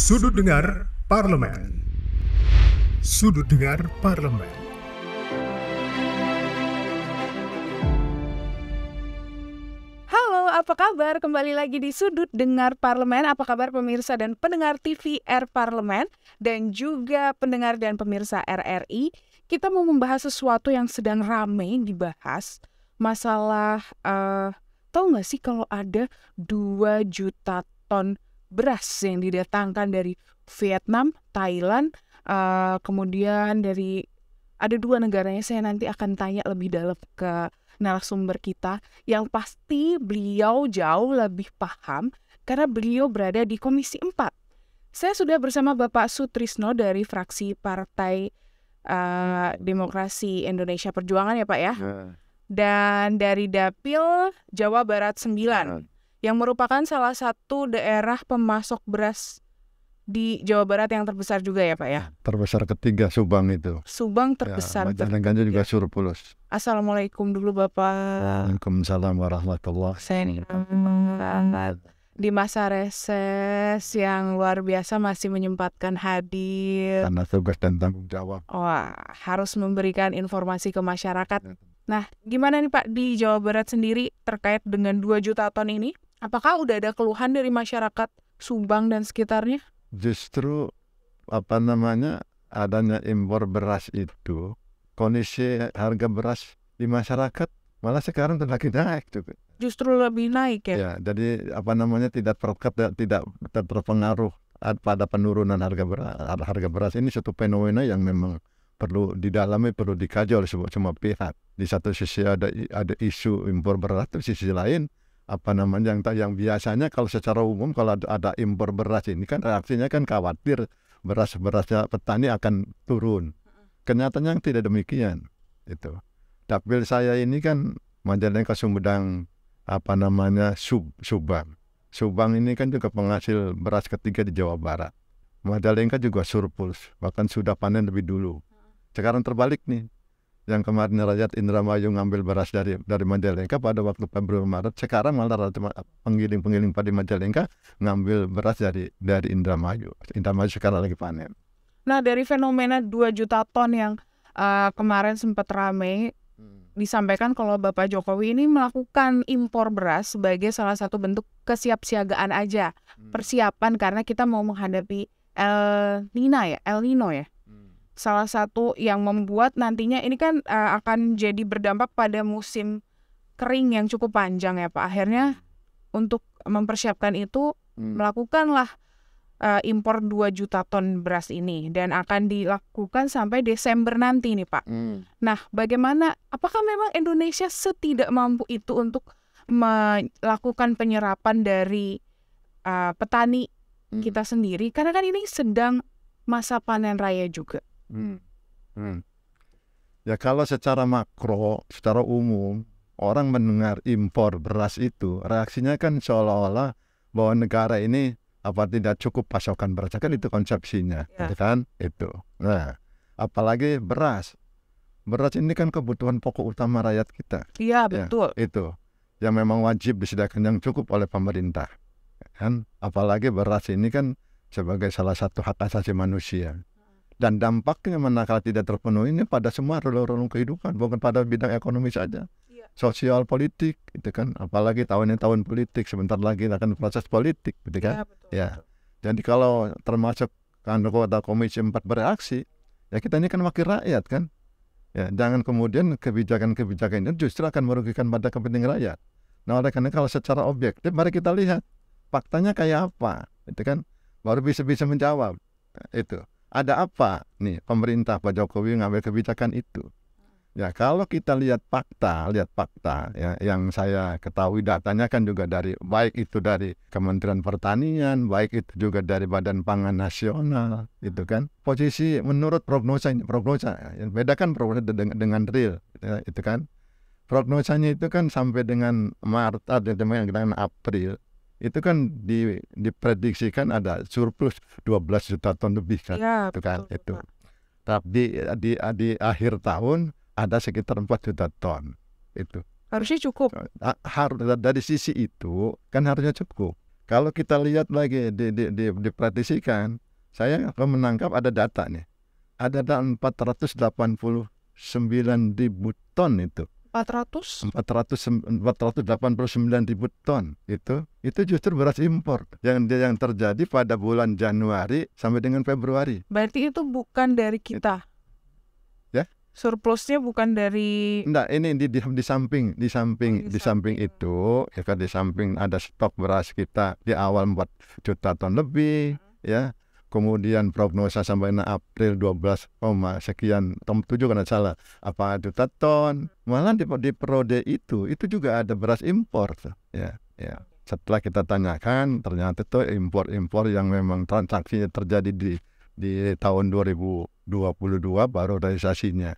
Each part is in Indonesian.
Sudut Dengar Parlemen. Sudut Dengar Parlemen. Halo, apa kabar? Kembali lagi di Sudut Dengar Parlemen. Apa kabar pemirsa dan pendengar TV R Parlemen dan juga pendengar dan pemirsa RRI? Kita mau membahas sesuatu yang sedang ramai dibahas. Masalah uh, tahu nggak sih kalau ada 2 juta ton beras yang didatangkan dari Vietnam, Thailand, uh, kemudian dari ada dua negaranya saya nanti akan tanya lebih dalam ke narasumber kita yang pasti beliau jauh lebih paham karena beliau berada di Komisi 4. Saya sudah bersama Bapak Sutrisno dari fraksi Partai uh, Demokrasi Indonesia Perjuangan ya Pak ya. Dan dari Dapil Jawa Barat 9 yang merupakan salah satu daerah pemasok beras di Jawa Barat yang terbesar juga ya Pak ya. Terbesar ketiga Subang itu. Subang terbesar. Ya, Majalengka juga surplus. Assalamualaikum dulu Bapak. Waalaikumsalam warahmatullahi Saya ini di masa reses yang luar biasa masih menyempatkan hadir. Karena tugas dan tanggung jawab. Wah, harus memberikan informasi ke masyarakat. Nah, gimana nih Pak di Jawa Barat sendiri terkait dengan 2 juta ton ini? Apakah udah ada keluhan dari masyarakat Subang dan sekitarnya? Justru apa namanya adanya impor beras itu kondisi harga beras di masyarakat malah sekarang lagi naik juga. Justru lebih naik ya? Ya, jadi apa namanya tidak terkat tidak terpengaruh pada penurunan harga beras. Harga beras ini suatu fenomena yang memang perlu didalami, perlu dikaji oleh semua, semua pihak. Di satu sisi ada ada isu impor beras, di sisi lain apa namanya yang yang biasanya kalau secara umum kalau ada, ada impor beras ini kan reaksinya kan khawatir beras berasnya petani akan turun. Kenyataannya tidak demikian itu. Dapil saya ini kan Majalengka Sumedang apa namanya Sub, Subang. Subang ini kan juga penghasil beras ketiga di Jawa Barat. Majalengka juga surplus, bahkan sudah panen lebih dulu. Sekarang terbalik nih. Yang kemarin rakyat Indramayu ngambil beras dari dari Majalengka pada waktu Februari Maret, sekarang malah penggiling-penggiling padi Majalengka ngambil beras dari dari Indramayu. Indramayu sekarang lagi panen. Nah, dari fenomena 2 juta ton yang uh, kemarin sempat ramai disampaikan kalau Bapak Jokowi ini melakukan impor beras sebagai salah satu bentuk kesiapsiagaan aja, persiapan karena kita mau menghadapi El Nino ya, El Nino ya. Salah satu yang membuat nantinya ini kan uh, akan jadi berdampak pada musim kering yang cukup panjang ya Pak. Akhirnya untuk mempersiapkan itu hmm. melakukanlah uh, impor 2 juta ton beras ini dan akan dilakukan sampai Desember nanti nih Pak. Hmm. Nah, bagaimana apakah memang Indonesia setidak mampu itu untuk melakukan penyerapan dari uh, petani hmm. kita sendiri karena kan ini sedang masa panen raya juga. Hmm. Hmm. Ya kalau secara makro, secara umum orang mendengar impor beras itu reaksinya kan seolah-olah bahwa negara ini apa tidak cukup pasokan beras. Kan itu konsepsinya ya. Gitu kan? Itu. Nah apalagi beras. Beras ini kan kebutuhan pokok utama rakyat kita. Iya ya, betul. itu. Yang memang wajib disediakan yang cukup oleh pemerintah kan? Apalagi beras ini kan sebagai salah satu hak asasi manusia dan dampaknya manakala tidak terpenuhi ini pada semua relung-relung kehidupan bukan pada bidang ekonomi saja. Ya. sosial politik itu kan. Apalagi tahun ini tahun politik sebentar lagi akan proses politik gitu kan. Ya, betul, ya. Betul. jadi kalau termasuk anggota komisi 4 bereaksi ya kita ini kan wakil rakyat kan. Ya jangan kemudian kebijakan-kebijakan ini justru akan merugikan pada kepentingan rakyat. Nah oleh karena kalau secara objektif mari kita lihat faktanya kayak apa itu kan. Baru bisa bisa menjawab itu ada apa nih pemerintah Pak Jokowi ngambil kebijakan itu? Ya kalau kita lihat fakta, lihat fakta ya yang saya ketahui datanya kan juga dari baik itu dari Kementerian Pertanian, baik itu juga dari Badan Pangan Nasional, itu kan. Posisi menurut prognosa ini prognosa ya, beda kan prognosa dengan, dengan real, ya, itu kan. Prognosanya itu kan sampai dengan Maret atau dengan April itu kan di, diprediksikan ada surplus 12 juta ton lebih kan ya, itu kan betul, itu. Tapi di, di di akhir tahun ada sekitar 4 juta ton itu. Harusnya cukup. Harus dari sisi itu kan harusnya cukup. Kalau kita lihat lagi di, di, di, dipredisikan, saya menangkap ada data nih. Ada data 489 ribu ton itu. 400 400 489 ribu ton itu itu justru beras impor yang yang terjadi pada bulan Januari sampai dengan Februari. berarti itu bukan dari kita. Ya. Surplusnya bukan dari Enggak, ini di, di, di samping di samping Oh, di di samping samping. itu ya kan di samping ada stok beras kita di awal 4 juta ton lebih ya. Kemudian prognosa sampai na- April 12, koma sekian tom 7 kalau nggak salah apa juta ton. Malah di, di periode itu itu juga ada beras impor. Ya, ya. Setelah kita tanyakan ternyata itu impor-impor yang memang transaksinya terjadi di di tahun 2022 baru realisasinya.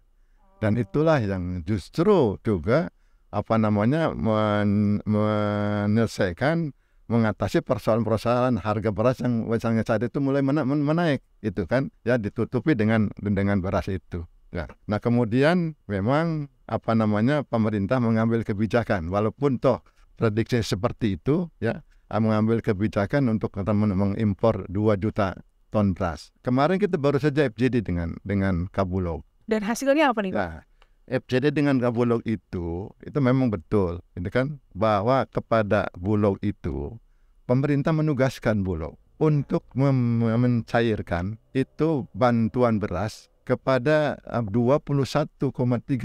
Dan itulah yang justru juga apa namanya men, menyelesaikan mengatasi persoalan-persoalan harga beras yang misalnya saat itu mulai mena- men- menaik itu kan ya ditutupi dengan dengan beras itu. Ya. Nah kemudian memang apa namanya pemerintah mengambil kebijakan walaupun toh prediksi seperti itu ya mengambil kebijakan untuk mengimpor 2 juta ton beras. Kemarin kita baru saja FGD dengan dengan Kabulog. dan hasilnya apa nih Pak? Nah, FCD dengan Bulog itu itu memang betul, itu kan? Bahwa kepada Bulog itu pemerintah menugaskan Bulog untuk mencairkan itu bantuan beras kepada eh, 21,3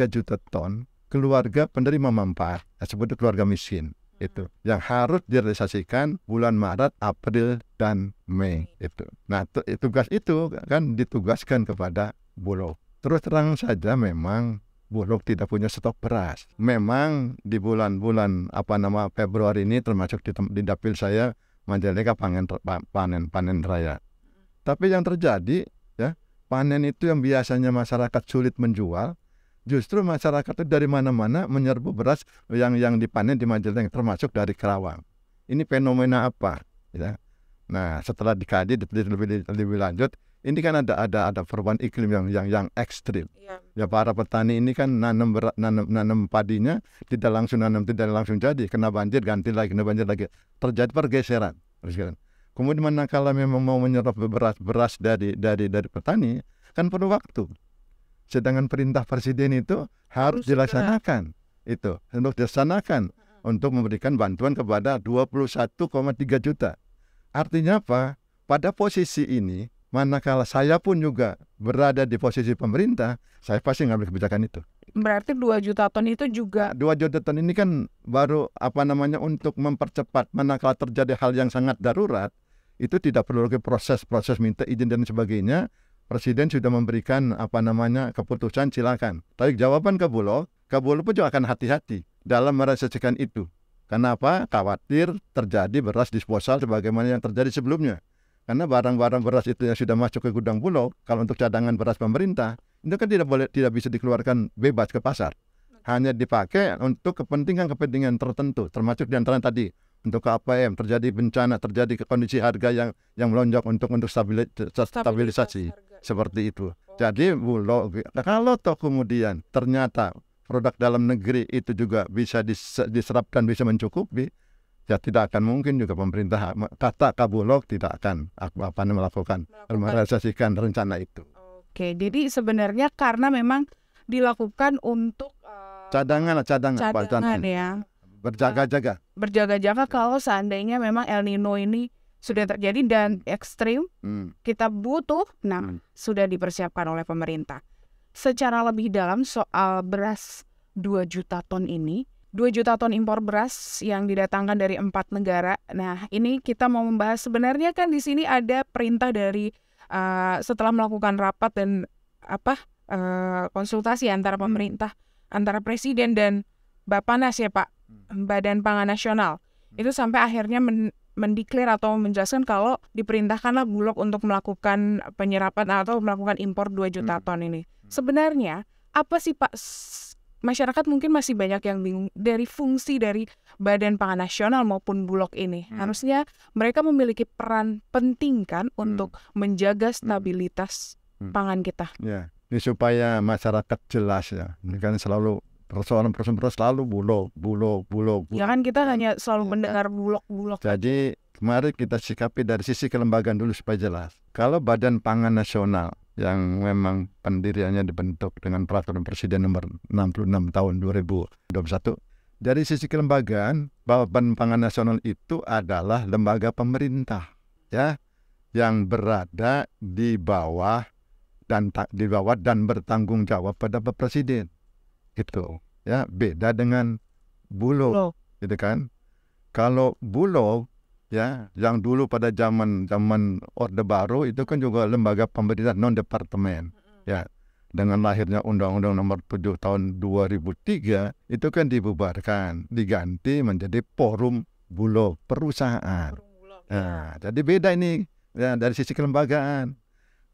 juta ton keluarga penerima manfaat, nah, sebut keluarga miskin itu. Yang harus direalisasikan bulan Maret, April dan Mei. itu. Nah, tu- tugas itu kan ditugaskan kepada Bulog. Terus terang saja memang Bulog tidak punya stok beras. Memang di bulan-bulan apa nama Februari ini termasuk di, di dapil saya Majalengka panen pa- panen panen raya. Tapi yang terjadi ya panen itu yang biasanya masyarakat sulit menjual, justru masyarakat itu dari mana-mana menyerbu beras yang yang dipanen di Majalengka termasuk dari Kerawang. Ini fenomena apa? Ya. Nah setelah dikaji lebih, lebih, lebih lanjut, ini kan ada ada ada perubahan iklim yang yang yang ekstrim. Iya. Ya para petani ini kan nanam berat, nanam, nanam padinya tidak langsung nanam tidak langsung jadi kena banjir ganti lagi kena banjir lagi terjadi pergeseran. pergeseran. Kemudian manakala memang mau menyerap beras beras dari dari dari petani kan perlu waktu. Sedangkan perintah presiden itu harus, Harus segera. dilaksanakan itu untuk dilaksanakan untuk memberikan bantuan kepada 21,3 juta. Artinya apa? Pada posisi ini manakala saya pun juga berada di posisi pemerintah, saya pasti ngambil kebijakan itu. Berarti 2 juta ton itu juga Dua juta ton ini kan baru apa namanya untuk mempercepat manakala terjadi hal yang sangat darurat, itu tidak perlu lagi proses-proses minta izin dan sebagainya. Presiden sudah memberikan apa namanya keputusan silakan. Tapi jawaban ke Bulog, ke Bulog pun juga akan hati-hati dalam merealisasikan itu. Kenapa? Khawatir terjadi beras disposal sebagaimana yang terjadi sebelumnya. Karena barang-barang beras itu yang sudah masuk ke gudang Bulog, kalau untuk cadangan beras pemerintah, itu kan tidak boleh tidak bisa dikeluarkan bebas ke pasar. Hanya dipakai untuk kepentingan-kepentingan tertentu, termasuk di antara tadi untuk KPM terjadi bencana, terjadi kondisi harga yang yang melonjak untuk untuk stabili- stabilisasi seperti itu. Jadi Bulog kalau toh kemudian ternyata produk dalam negeri itu juga bisa dis- diserap dan bisa mencukupi, ya tidak akan mungkin juga pemerintah kata Kabulog tidak akan apa apa namanya, melakukan merealisasikan rencana itu. Oke, jadi sebenarnya karena memang dilakukan untuk eh, Cadangan cadangan, cadangan ya. berjaga-jaga. Berjaga-jaga kalau seandainya memang El Nino ini sudah terjadi dan ekstrim, Hmm. kita butuh, nah Hmm. sudah dipersiapkan oleh pemerintah. Secara lebih dalam soal beras 2 juta ton ini, 2 juta ton impor beras yang didatangkan dari empat negara. Nah, ini kita mau membahas sebenarnya kan di sini ada perintah dari uh, setelah melakukan rapat dan apa uh, konsultasi antara pemerintah, antara presiden dan Bapanas ya Pak, Badan Pangan Nasional. Itu sampai akhirnya men mendeklar atau menjelaskan kalau diperintahkanlah Bulog untuk melakukan penyerapan atau melakukan impor 2 juta Hmm. ton ini. Sebenarnya apa sih Pak masyarakat mungkin masih banyak yang bingung dari fungsi dari Badan Pangan Nasional maupun Bulog ini. Hmm. Harusnya mereka memiliki peran penting kan untuk menjaga stabilitas Hmm. pangan kita. Ya, ini supaya masyarakat jelas ya. Ini kan selalu persoalan-persoalan selalu bulog, bulog, bulog, bulog. Ya kan kita hanya selalu Ya. mendengar Bulog-Bulog. Jadi mari kita sikapi dari sisi kelembagaan dulu supaya jelas. Kalau Badan Pangan Nasional yang memang pendiriannya dibentuk dengan peraturan Presiden nomor 66 tahun 2021 dari sisi kelembagaan Badan Pangan Nasional itu adalah lembaga pemerintah ya yang berada di bawah dan di bawah dan bertanggung jawab pada Bapak Presiden itu ya. Beda dengan Bulog Bulog. gitu kan. Kalau Bulog ya yang dulu pada zaman zaman Orde Baru itu kan juga lembaga pemerintah non departemen ya dengan lahirnya Undang-Undang Nomor 7 Tahun 2003 itu kan dibubarkan diganti menjadi Forum Bulog perusahaan. Nah jadi beda ini ya dari sisi kelembagaan.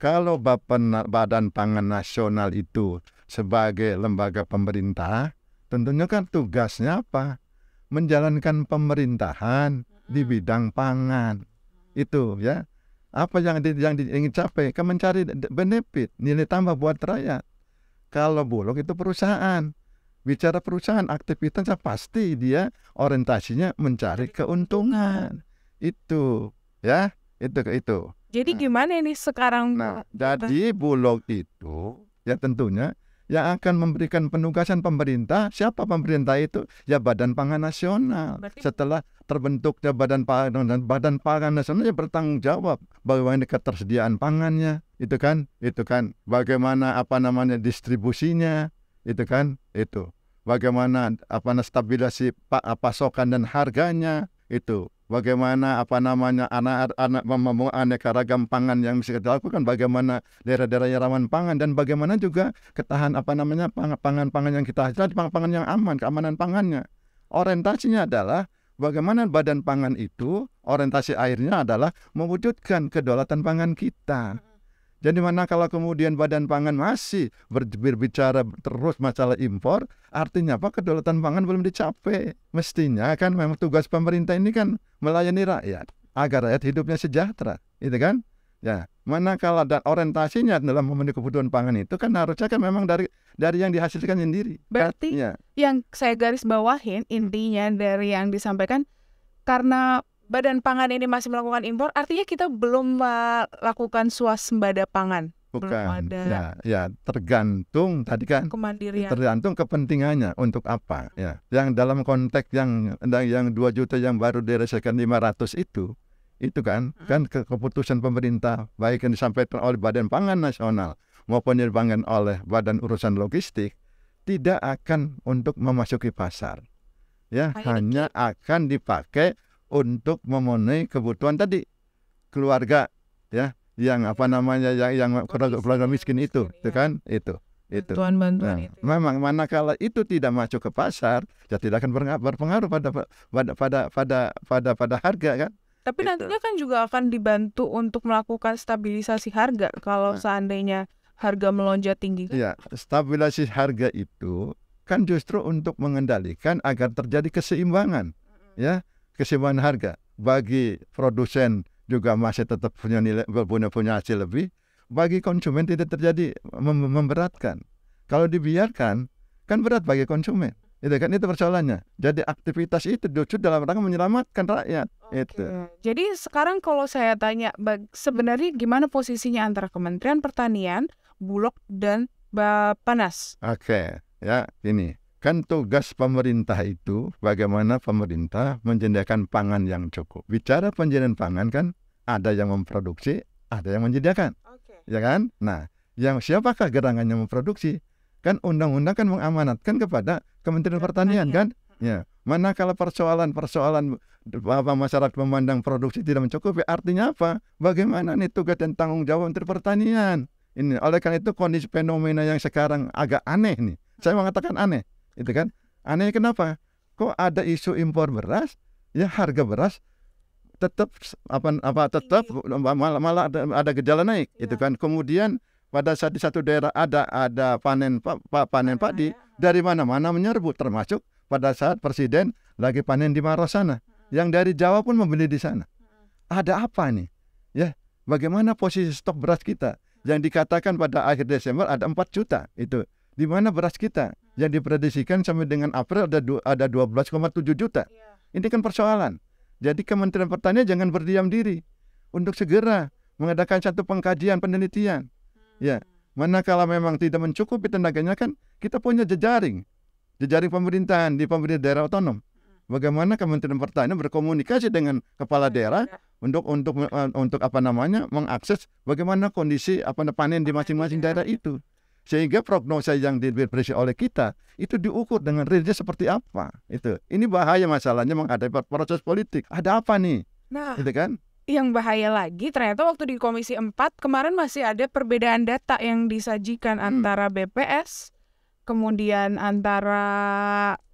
Kalau Bapen, Badan Pangan Nasional itu sebagai lembaga pemerintah tentunya kan tugasnya apa? Menjalankan pemerintahan di bidang pangan. Itu ya. Apa yang di, yang di, ingin capai? Kan mencari benefit nilai tambah buat rakyat. Kalau bulog itu perusahaan. Bicara perusahaan aktivitasnya pasti dia orientasinya mencari keuntungan. itu ya. Itu itu. Jadi Nah. gimana ini sekarang? nah jadi bulog itu ya tentunya yang akan memberikan penugasan pemerintah. Siapa pemerintah itu? Ya Badan Pangan Nasional. Berarti- setelah terbentuknya Badan Pangan dan Badan Pangan Nasional ya bertanggung jawab. Bagaimana ketersediaan pangannya? Itu kan itu kan. Bagaimana apa namanya distribusinya? Itu kan itu. Bagaimana apa namanya stabilisasi pa- pasokan dan harganya? Itu bagaimana apa namanya anak anak membangun aneka ragam pangan yang bisa kita lakukan. Bagaimana daerah-daerah yang rawan pangan. Dan bagaimana juga ketahan apa namanya pang- pangan-pangan yang kita hasilkan pangan-pangan yang aman keamanan pangannya. Orientasinya adalah bagaimana badan pangan itu orientasi akhirnya adalah mewujudkan kedaulatan pangan kita jadi mana kalau kemudian badan pangan masih ber- berbicara terus masalah impor, artinya apa? Kedaulatan pangan belum dicapai. Mestinya kan memang tugas pemerintah ini kan melayani rakyat agar rakyat hidupnya sejahtera, itu kan? Ya, mana kalau dan orientasinya dalam memenuhi kebutuhan pangan itu kan harusnya kan memang dari dari yang dihasilkan sendiri. Berarti ya, yang saya garis bawahin intinya dari yang disampaikan karena Badan Pangan ini masih melakukan impor, artinya kita belum melakukan swasembada pangan, belum bukan. ada Ya, ya tergantung tadi kan kemandirian. tergantung kepentingannya untuk apa ya yang dalam konteks yang yang 2 juta yang baru direalisasikan 500 itu itu kan kan ke, keputusan pemerintah baik yang disampaikan oleh Badan Pangan Nasional maupun yang dipanggil oleh Badan Urusan Logistik tidak akan untuk memasuki pasar ya Hanya hanya akan dipakai untuk memenuhi kebutuhan tadi keluarga ya yang apa namanya yang yang keluarga, keluarga miskin itu itu kan itu itu Bantuan-bantuan Nah, itu. ya. memang manakala itu tidak masuk ke pasar, ya tidak akan berpenga- berpengaruh pada pada pada pada pada pada harga kan? Tapi Gitu. nantinya kan juga akan dibantu untuk melakukan stabilisasi harga kalau Nah. seandainya harga melonjak tinggi. Iya, stabilisasi harga itu kan justru untuk mengendalikan agar terjadi keseimbangan, ya keseimbangan harga bagi produsen juga masih tetap punya nilai punya punya hasil lebih, bagi konsumen tidak terjadi mem- memberatkan. Kalau dibiarkan kan berat bagi konsumen. Itu kan itu persoalannya. Jadi aktivitas itu justru dalam rangka menyelamatkan rakyat. Itu. Oke. Jadi sekarang kalau saya tanya sebenarnya gimana posisinya antara Kementerian Pertanian, Bulog dan Bapanas? Oke, ya ini kan tugas pemerintah itu bagaimana pemerintah menyediakan pangan yang cukup. Bicara penyediaan pangan kan ada yang memproduksi, ada yang menyediakan, Oke. ya kan? Nah, yang siapakah gerangan yang memproduksi? Kan undang-undang kan mengamanatkan kepada Kementerian Pertanian kan? Ya, mana kalau persoalan-persoalan apa masyarakat memandang produksi tidak mencukupi, artinya apa? Bagaimana nih tugas dan tanggung jawab Menteri Pertanian? Ini oleh karena itu kondisi fenomena yang sekarang agak aneh nih. Saya mengatakan aneh, itu kan? Aneh kenapa? Kok ada isu impor beras? Ya harga beras tetap apa apa tetap malah, malah ada, ada gejala naik, itu kan? Kemudian pada saat di satu daerah ada ada panen pa, pa- panen padi dari mana-mana menyerbu termasuk pada saat presiden lagi panen di Maros sana. Yang dari Jawa pun membeli di sana. Ada apa nih? Ya, bagaimana posisi stok beras kita? Yang dikatakan pada akhir Desember ada 4 juta itu. Di mana beras kita? Yang diprediksikan sampai dengan April ada ada 12,7 juta. Ini kan persoalan. Jadi Kementerian Pertanian jangan berdiam diri untuk segera mengadakan satu pengkajian penelitian. Ya, manakala memang tidak mencukupi tenaganya kan kita punya jejaring, jejaring pemerintahan di pemerintah daerah otonom. Bagaimana Kementerian Pertanian berkomunikasi dengan kepala daerah untuk untuk eh, untuk apa namanya mengakses bagaimana kondisi apa panen di masing-masing daerah itu sehingga prognosa yang diberi oleh kita itu diukur dengan realnya seperti apa itu ini bahaya masalahnya menghadapi proses politik ada apa nih Nah, gitu kan yang bahaya lagi ternyata waktu di Komisi 4 kemarin masih ada perbedaan data yang disajikan Hmm. antara BPS, kemudian antara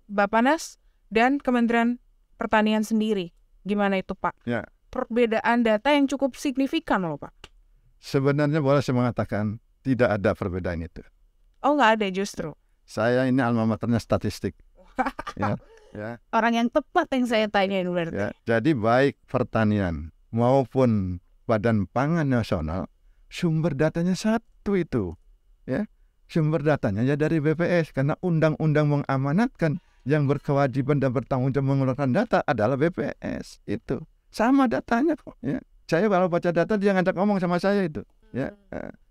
Bapanas dan Kementerian Pertanian sendiri. Gimana itu, Pak? Ya. Perbedaan data yang cukup signifikan loh, Pak. sebenarnya boleh saya mengatakan tidak ada perbedaan itu Oh, nggak ada justru. saya ini alma maternya statistik ya ya Orang yang tepat yang saya tanyain berarti. Ya, jadi baik pertanian maupun Badan Pangan Nasional sumber datanya satu itu. Ya. Sumber datanya ya dari BPS karena undang-undang mengamanatkan yang berkewajiban dan bertanggung jawab mengeluarkan data adalah BPS itu. Sama datanya kok, ya. Saya kalau baca data dia ngajak ngomong sama saya itu, ya.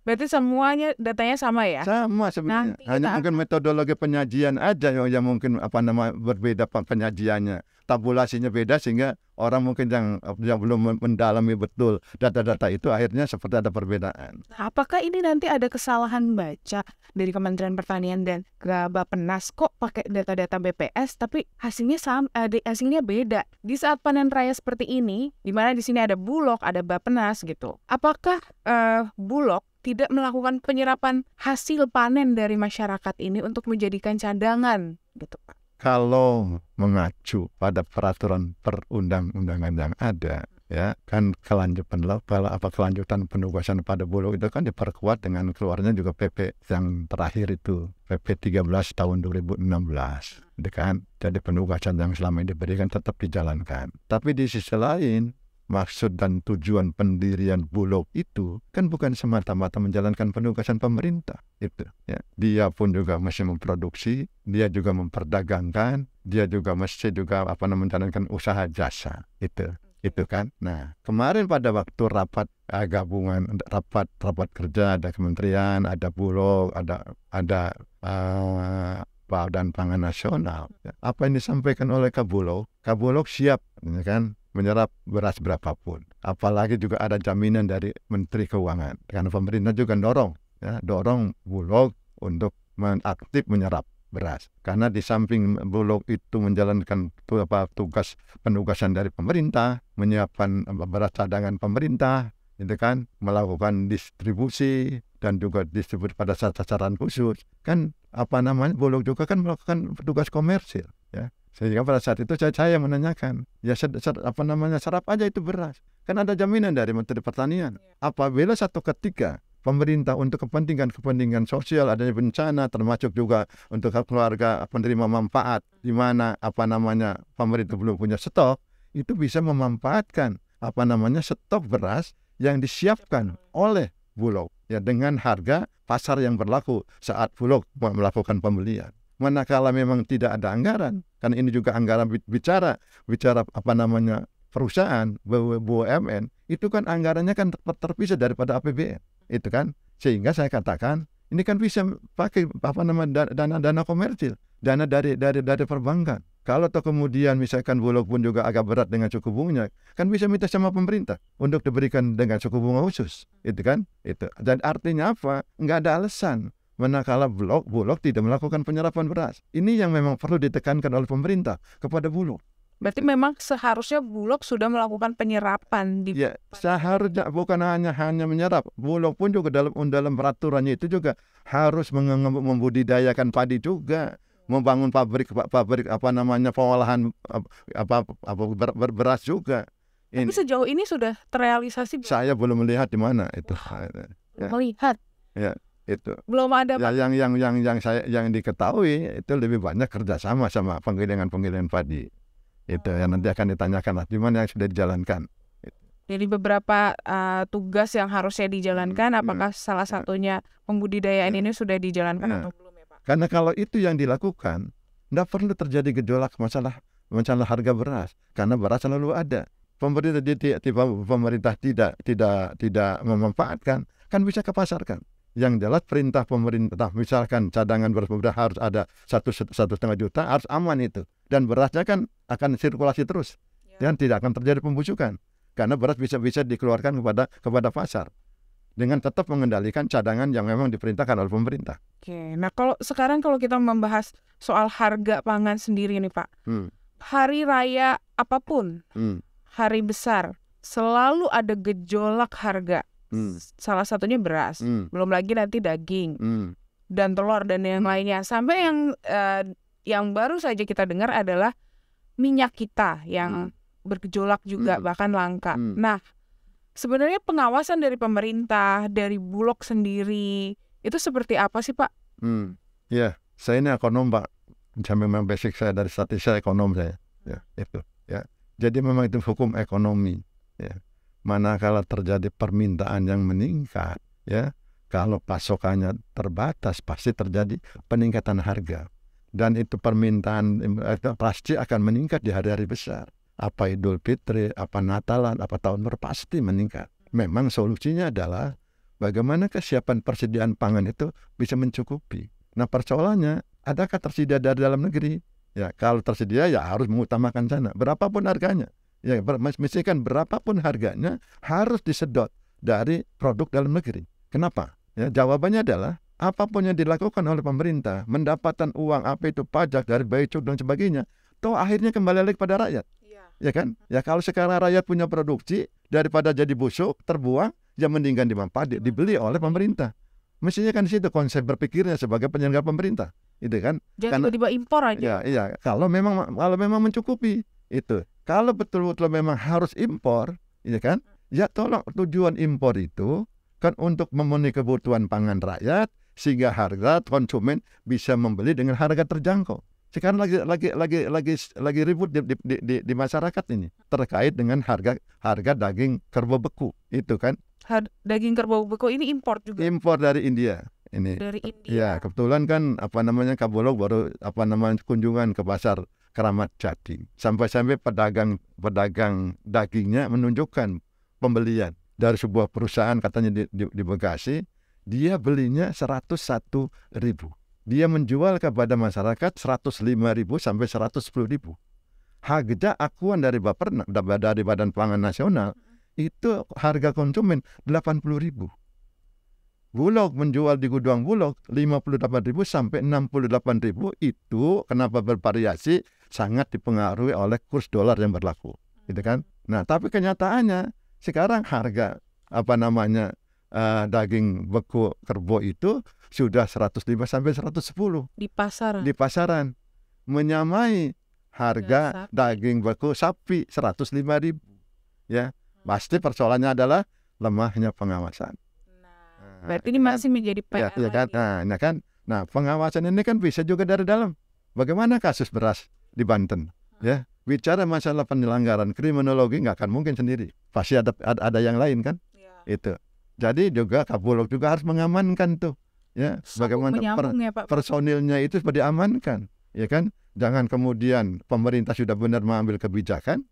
Eh, Berarti semuanya datanya sama ya? Sama sebenarnya. Nanti Hanya kita mungkin metodologi penyajian aja yang, yang mungkin apa nama berbeda pe- penyajiannya. Tabulasinya beda sehingga orang mungkin yang yang belum mendalami betul data-data itu akhirnya seperti ada perbedaan. Apakah ini nanti ada kesalahan baca dari Kementerian Pertanian dan ke Bappenas kok pakai data-data BPS tapi hasilnya sama ada hasilnya beda. Di saat panen raya seperti ini di mana di sini ada Bulog, ada Bappenas gitu. Apakah eh, Bulog tidak melakukan penyerapan hasil panen dari masyarakat ini untuk menjadikan cadangan gitu Pak? Kalau mengacu pada peraturan perundang-undangan yang ada, ya kan kelanjutan apa kelanjutan penugasan pada Bulog itu kan diperkuat dengan keluarnya juga PP yang terakhir itu PP 13 tahun 2016 gitu kan jadi penugasan yang selama ini diberikan tetap dijalankan tapi di sisi lain maksud dan tujuan pendirian Bulog itu kan bukan semata-mata menjalankan penugasan pemerintah itu ya. Dia pun juga mesti memproduksi dia juga memperdagangkan dia juga mesti juga apa namanya menjalankan usaha jasa itu itu kan. Nah kemarin pada waktu rapat eh, gabungan rapat rapat kerja ada kementerian ada bulog ada ada eh, badan pangan nasional Ya, apa yang disampaikan oleh kabulog kabulog siap ya kan menyerap beras berapapun. Apalagi juga ada jaminan dari menteri keuangan. Karena pemerintah juga dorong ya dorong bulog untuk mengaktif menyerap beras. Karena di samping bulog itu menjalankan tugas penugasan dari pemerintah menyiapkan beras cadangan pemerintah itu kan melakukan distribusi dan juga distribusi pada sasaran khusus. Kan apa namanya bulog juga kan melakukan tugas komersil sehingga pada saat itu saya, saya menanyakan ya sed- sed- apa namanya serap aja itu beras. Kan ada jaminan dari Menteri Pertanian. Apabila satu ketika pemerintah untuk kepentingan-kepentingan sosial adanya bencana termasuk juga untuk keluarga penerima manfaat di mana apa namanya pemerintah belum punya stok itu bisa memanfaatkan apa namanya stok beras yang disiapkan oleh Bulog ya dengan harga pasar yang berlaku saat Bulog melakukan pembelian manakala memang tidak ada anggaran kan ini juga anggaran bi- bicara bicara apa namanya perusahaan BUMN itu kan anggarannya kan ter- terpisah daripada APBN itu kan? Sehingga saya katakan ini kan bisa pakai apa nama da- dana dana komersil dana dari dari dari perbankan. Kalau toh kemudian misalkan Bulog pun juga agak berat dengan suku bunganya kan bisa minta sama pemerintah untuk diberikan dengan suku bunga khusus itu kan? Itu. Dan artinya apa? Nggak ada alasan manakala Bulog Bulog tidak melakukan penyerapan beras. Ini yang memang perlu ditekankan oleh pemerintah kepada Bulog. Berarti memang seharusnya Bulog sudah melakukan penyerapan di Ya, seharusnya bukan hanya hanya menyerap, Bulog pun juga dalam dalam peraturannya itu juga harus membudidayakan padi juga, membangun pabrik pabrik apa namanya pengolahan apa apa ber- ber- beras juga. Tapi Ini. sejauh ini sudah terrealisasi saya belum melihat di mana itu. ya. melihat Itu. belum ada Ya, yang yang yang yang saya yang diketahui itu lebih banyak kerjasama sama penggilingan-penggilingan padi. Itu yang nanti akan ditanyakan lah di mana yang sudah dijalankan. Jadi beberapa uh, tugas yang harusnya dijalankan, Hmm, apakah salah satunya pembudidayaan Hmm. ini sudah dijalankan Hmm. atau belum ya Pak? Karena kalau itu yang dilakukan, tidak perlu terjadi gejolak masalah masalah harga beras karena beras selalu ada. Pemerintah di- pemerintah tidak tidak tidak memanfaatkan kan bisa ke pasar kan. Yang jelas perintah pemerintah misalkan cadangan beras pemerintah harus ada satu satu setengah juta harus aman itu. Dan berasnya kan akan sirkulasi terus. Dan tidak akan terjadi pembusukan. Karena beras bisa bisa dikeluarkan kepada kepada pasar. Dengan tetap mengendalikan cadangan yang memang diperintahkan oleh pemerintah. Oke, nah kalau sekarang kalau kita membahas soal harga pangan sendiri nih Pak, Hmm, hari raya apa pun, hmm, hari besar, selalu ada gejolak harga. Hmm, S- Salah satunya beras, hmm, belum lagi nanti daging hmm, dan telur dan yang lainnya. Sampai yang eh, yang baru saja kita dengar adalah minyak kita yang bergejolak juga Hmm. bahkan langka. Hmm. Nah, sebenarnya pengawasan dari pemerintah, dari Bulog sendiri itu seperti apa sih Pak? hmm. Ya, saya ini ekonom pak. Saya memang basic saya dari statistik saya ekonom saya. Ya, itu. Ya, jadi memang itu hukum ekonomi. Ya, manakala terjadi permintaan yang meningkat, ya, kalau pasokannya terbatas pasti terjadi peningkatan harga. Dan itu permintaan itu pasti akan meningkat di hari-hari besar. Apa Idul Fitri, apa Natalan, apa tahun baru pasti meningkat. Memang solusinya adalah bagaimana kesiapan persediaan pangan itu bisa mencukupi. Nah persoalannya, adakah tersedia dari dalam negeri? Ya kalau tersedia ya harus mengutamakan sana, berapapun harganya. Ya mestikan berapapun harganya harus disedot dari produk dalam negeri. Kenapa? Ya jawabannya adalah apa pun yang dilakukan oleh pemerintah, mendapatkan uang apa itu pajak dari bayi cukai dan sebagainya, toh akhirnya kembali lagi pada rakyat ya kan? Ya kalau sekarang rakyat punya produksi daripada jadi busuk terbuang, ya mendingan dimanfaat di- dibeli oleh pemerintah. Mestinya kan di situ konsep berpikirnya sebagai penyelenggara pemerintah, itu kan? Jangan tiba-tiba impor aja. Ya, iya. Kalau memang kalau memang mencukupi itu. Kalau betul-betul memang harus impor, ya kan? Ya tolong tujuan impor itu kan untuk memenuhi kebutuhan pangan rakyat sehingga harga konsumen bisa membeli dengan harga terjangkau. Sekarang lagi lagi lagi lagi lagi ribut di, di, di, di- masyarakat ini terkait dengan harga harga daging kerbau beku itu kan Har- Daging kerbau beku ini impor juga impor dari India ini. dari India. Ya, kebetulan kan apa namanya Kabolog baru apa namanya kunjungan ke pasar Keramat Jati. Sampai-sampai pedagang pedagang dagingnya menunjukkan pembelian dari sebuah perusahaan katanya di, di, di Bekasi, dia belinya 101 ribu. Dia menjual kepada masyarakat 105 ribu sampai 110 ribu. Harga akuan dari Bapernak dari Badan Pangan Nasional itu harga konsumen 80 ribu. Bulog menjual di gudang Bulog 58.000 sampai 68.000 itu kenapa bervariasi sangat dipengaruhi oleh kurs dolar yang berlaku, gitu kan? Nah, tapi kenyataannya sekarang harga apa namanya eh, daging beku kerbau itu sudah 105 sampai 110 di pasar. di pasaran menyamai harga sapi. daging beku sapi 105.000 ya. Pasti persoalannya adalah lemahnya pengawasan. Berarti ini masih menjadi Ya, PR ya kan? lagi. Nah, nah kan, nah pengawasan ini kan bisa juga dari dalam. Bagaimana kasus beras di Banten? Ya, bicara masalah penyelenggaraan kriminologi nggak akan mungkin sendiri. Pasti ada ada, ada yang lain kan? Ya. Itu. Jadi juga Kapolok juga harus mengamankan tuh. Ya, bagaimana per- ya Pak. personilnya itu supaya diamankan, ya kan? Jangan kemudian pemerintah sudah benar mengambil kebijakan,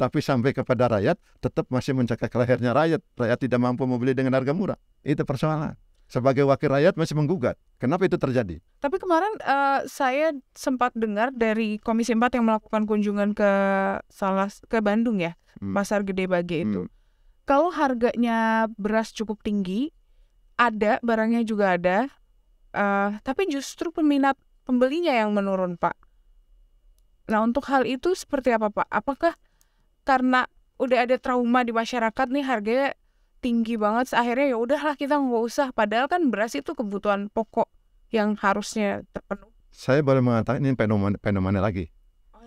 tapi sampai kepada rakyat tetap masih mencekak lehernya rakyat. Rakyat tidak mampu membeli dengan harga murah. Itu persoalan. Sebagai wakil rakyat masih menggugat. Kenapa itu terjadi? Tapi kemarin eh, saya sempat dengar dari Komisi 4 yang melakukan kunjungan ke salah ke Bandung ya, Hmm. Pasar Gede Bage itu. Hmm. Kalau harganya beras cukup tinggi, ada barangnya juga ada, eh, tapi justru peminat pembelinya yang menurun, Pak. Nah, untuk hal itu seperti apa, Pak? Apakah karena udah ada trauma di masyarakat nih harganya tinggi banget, akhirnya ya udahlah kita nggak usah. Padahal kan beras itu kebutuhan pokok yang harusnya terpenuhi. Saya boleh mengatakan ini fenomena, fenomena lagi.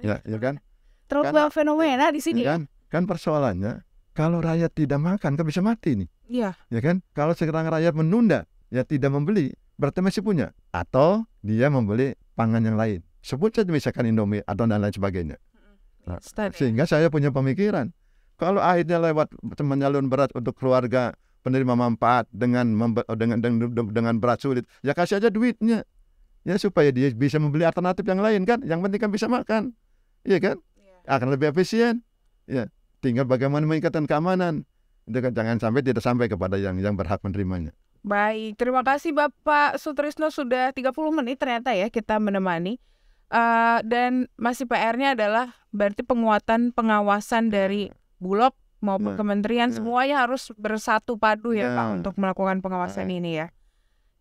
Ya, ya kan? Terlalu banyak fenomena di sini. Ya kan? Kan persoalannya kalau rakyat tidak makan kan bisa mati nih. Iya. ya kan? Kalau sekarang rakyat menunda, ya tidak membeli, berarti masih punya. Atau dia membeli pangan yang lain. Sebut saja misalkan Indomie atau dan lain sebagainya. Nah. Sehingga saya punya pemikiran, kalau akhirnya lewat menyalurkan beras untuk keluarga penerima manfaat dengan membe- dengan dengan, dengan berat sulit, ya kasih aja duitnya. Ya supaya dia bisa membeli alternatif yang lain kan. Yang penting kan bisa makan. Iya kan? akan lebih efisien. Ya, tinggal bagaimana meningkatkan keamanan. Itu kan jangan sampai tidak sampai kepada yang yang berhak menerimanya. Baik, terima kasih Bapak Sutrisno sudah 30 menit ternyata ya kita menemani. Uh, dan masih PR-nya adalah berarti penguatan pengawasan dari Bulog maupun Nah, kementerian ya. semuanya harus bersatu padu ya Pak Ya. untuk melakukan pengawasan Nah. ini ya.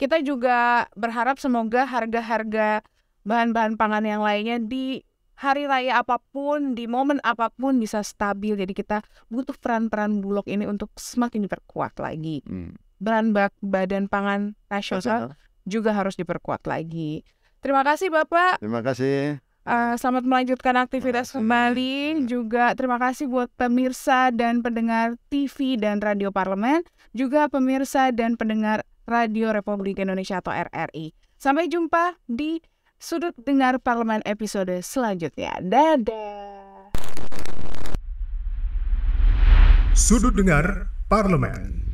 Kita juga berharap semoga harga-harga bahan-bahan pangan yang lainnya di hari raya apa pun, di momen apa pun bisa stabil. Jadi kita butuh peran-peran Bulog ini untuk semakin diperkuat lagi. Hmm. Bahan bak Badan Pangan Nasional juga harus diperkuat lagi. Terima kasih Bapak. Terima kasih. Uh, selamat melanjutkan aktivitas kembali. Juga terima kasih buat pemirsa dan pendengar TV dan Radio Parlemen, juga pemirsa dan pendengar Radio Republik Indonesia atau RRI. Sampai jumpa di Sudut Dengar Parlemen episode selanjutnya. Dadah. Sudut Dengar Parlemen.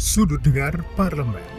Sudut Dengar Parlemen.